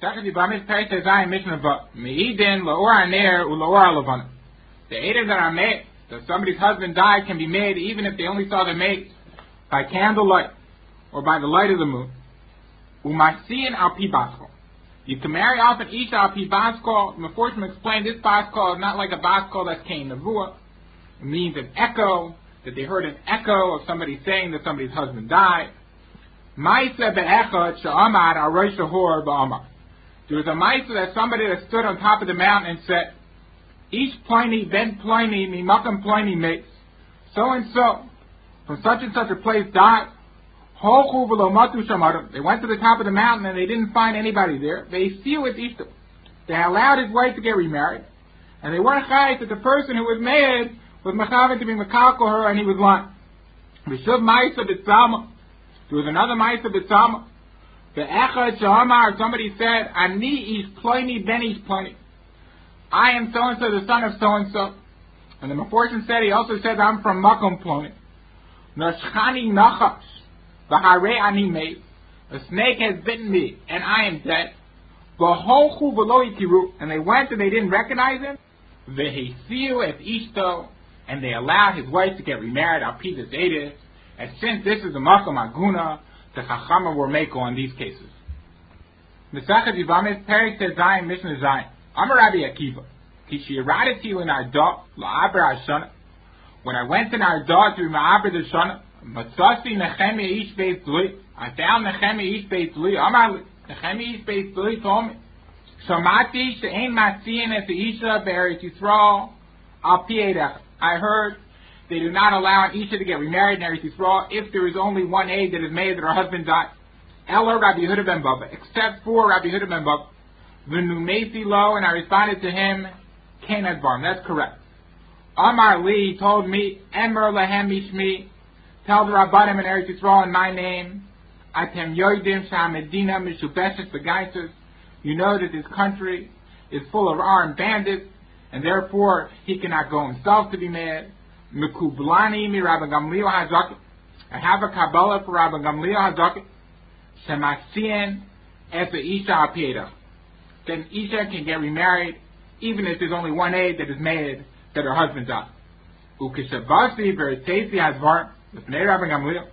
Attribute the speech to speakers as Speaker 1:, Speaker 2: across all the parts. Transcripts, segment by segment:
Speaker 1: The. The Eidim that are made, that somebody's husband died, can be made even if they only saw the mate by candlelight or by the light of the moon. Umasiyin al pi baskol. You can marry off an isha al pi baskol. Meforshim explained this baskol is not like a baskol that's came Navua. It means an echo, that they heard an echo of somebody saying that somebody's husband died. Maisa be'echot sha'amad al rosh ba'amar. There was a Maisa that somebody that stood on top of the mountain and said, each Pliny, Ben Pliny, Mimakam Pliny makes, so and so, from such and such a place died. They went to the top of the mountain and they didn't find anybody there. They seal with Ishto. They allowed his wife to get remarried. And they weren't chayit that the person who was married was machavit to be makalko her and he was lying. There was another Maisa B'tzama. The Echad Shahamar, somebody said, Ani ish ploini ben ish ploini. I am so and so, the son of so and so. And the Meforshim said, he also said, I'm from Makom ploni. Nashchani nachash. V'harei ani meit. A snake has bitten me, and I am dead. V'holchu v'lo itiru. And they went and they didn't recognize him. V'hesiu et ishto. And they allowed his wife to get remarried. Al Peter's Edis. And since this is a Makom Aguna, the Chachama were make on these cases. Mesachet Yivamis Perik Tezayin Mishnah Zayin. I'm a Rabbi Akiva. Kishi Eradati in our dot la'abra Ashana. When I went in our dot to Ma'abra the Shana, Matsasi Nechemi Ish Beit Zli. I found Nechemi Ish Beit Zli. Amar Nechemi Ish Beit Zli told me. Shamati She'en Masiyin Et Isha Be'eretz Yisrael Al Piedech. I heard they do not allow an Isha to get remarried in Eretz Yisrael if there is only one aid that is made that her husband died. Ella Rabbi Yehuda ben Baba, except for Rabbi Yehuda ben Baba. V'numesi lo, and I responded to him, Ken Advarm. That's correct. Amar Li told me, Emer lehem mishmi, tell the Rabbanim in Eretz Yisrael in my name, Atem yoidim sha'amedina mishubeshes begaisus. You know that this country is full of armed bandits, and therefore he cannot go himself to be mad. Mekublani mi Rabbi Gamliel Hazaki. I have a Kabbalah for Rabbi Gamliel Hazaki. Shemasien es Isha Apieda. Then Isha can get remarried even if there's only one aid that is made that her husband died. Ukishavasi veritesi hazvar l'fnei Rabbi Gamliel.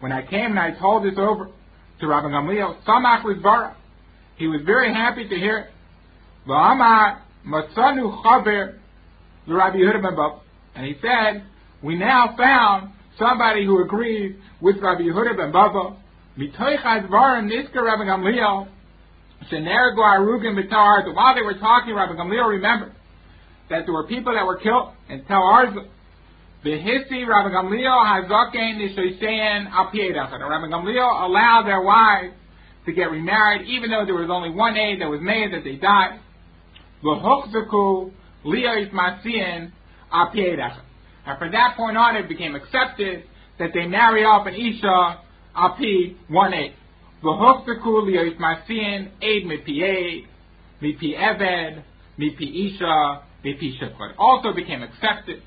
Speaker 1: When I came and I told this over to Rabbi Gamliel, Samach was. He was very happy to hear it. V'amar matzanu chaver l'Rabbi Yehuda ben. And he said, we now found somebody who agrees with Rabbi Yehuda ben Baba. Mitoich hazvarim niska Rabbi Gamliel. Shenergo arugim b'tar. While they were talking, Rabbi Gamliel remembered that there were people that were killed in Tel Arza. V'hissi Rabbi Gamliel hazaken nishosein al piedach. Rabbi Gamliel allowed their wives to get remarried, even though there was only one aid that was made that they died. V'hochzaku liyos masien al piedach. And from that point on, it became accepted that they marry off an isha al pi one aid. V'hochzaku liyos masien aid mipi mipi eved, mipi isha, mipi shifra. It also became accepted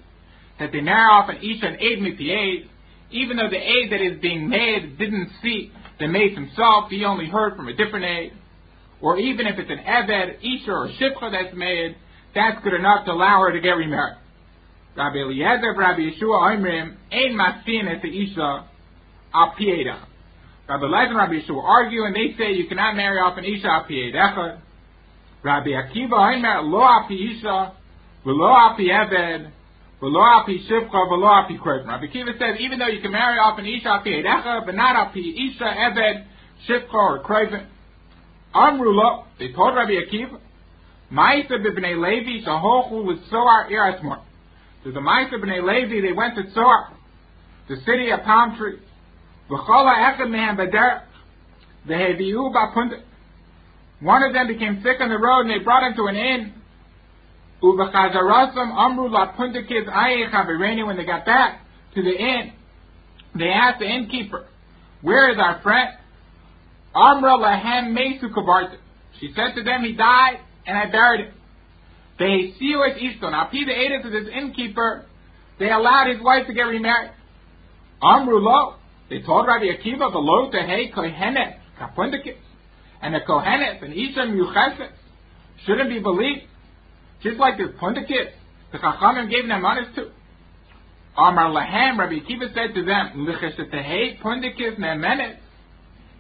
Speaker 1: that they marry off an isha and aid mipi even though the aid that is being made didn't see the maid himself, he only heard from a different aid. Or even if it's an Eved, Isha, or Shifcha that's made, that's good enough to allow her to get remarried. Rabbi Eliezer, Rabbi Yeshua, Oimrim, Ein Masin et Isha, Al Pieda. Rabbi Eliezer and Rabbi Yeshua argue, and they say you cannot marry off an Isha Al Pieda. Rabbi Akiva, Oimer, Lo Al Isha, V'lo Al Eved, V'lo Al Shifcha, V'lo Al Kreven. Rabbi Akiva says, even though you can marry off an Isha Al Pieda, but not Al Isha, Eved, Shifcha, or Kreven. Amrula, they told Rabbi Akiva, Ma'isa b'bnei Levi shahochu with Soar Erasmor. There's a Ma'isa b'nei Levi, they went to Soar, the city of palm trees. One of them became sick on the road and they brought him to an inn. When they got back to the inn, they asked the innkeeper, where is our friend? Amra lahem mesu. She said to them, he died, and I buried him. They Ishton. Now, Peter aided to this innkeeper. They allowed his wife to get remarried. Amru lo. They told Rabbi Akiva, the lo to hey kohenet kapundikis. and the Kohenet and Isha Yucheset shouldn't be believed, just like the Pundakit, the Chachamim gave them honest to. Amar Lahem, Rabbi Akiva said to them, Licheshetehei Pundakis Nemenet.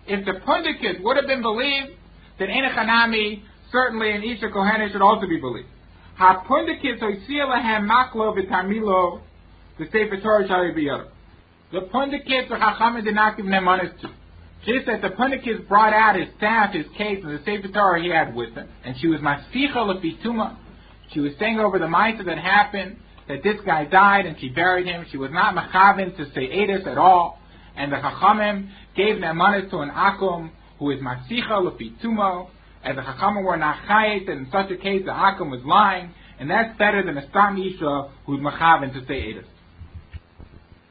Speaker 1: If the Pundakis would have been believed, then Enechanami, certainly an Isha Kohenet should also be believed. Ha Pundakis Oisia Lahem Maklo V'Tamilo, the Sefer Torah shall be The Pundakis, the Chachamim did not give them to. Just that the Pundakis brought out his staff, his case, and the Sefer Torah he had with him. And she was Masicha Lefituma. She was saying over the mitzvah that happened, that this guy died and she buried him. She was not Machavin to say Edis at all. And the Chachamim gave Ne'emanis to an Akum who is Masicha Lefitumo. And the Chachamim were not Chayet, and in such a case the Akum was lying. And that's better than a Stam Isha who's Machavin to say Edis.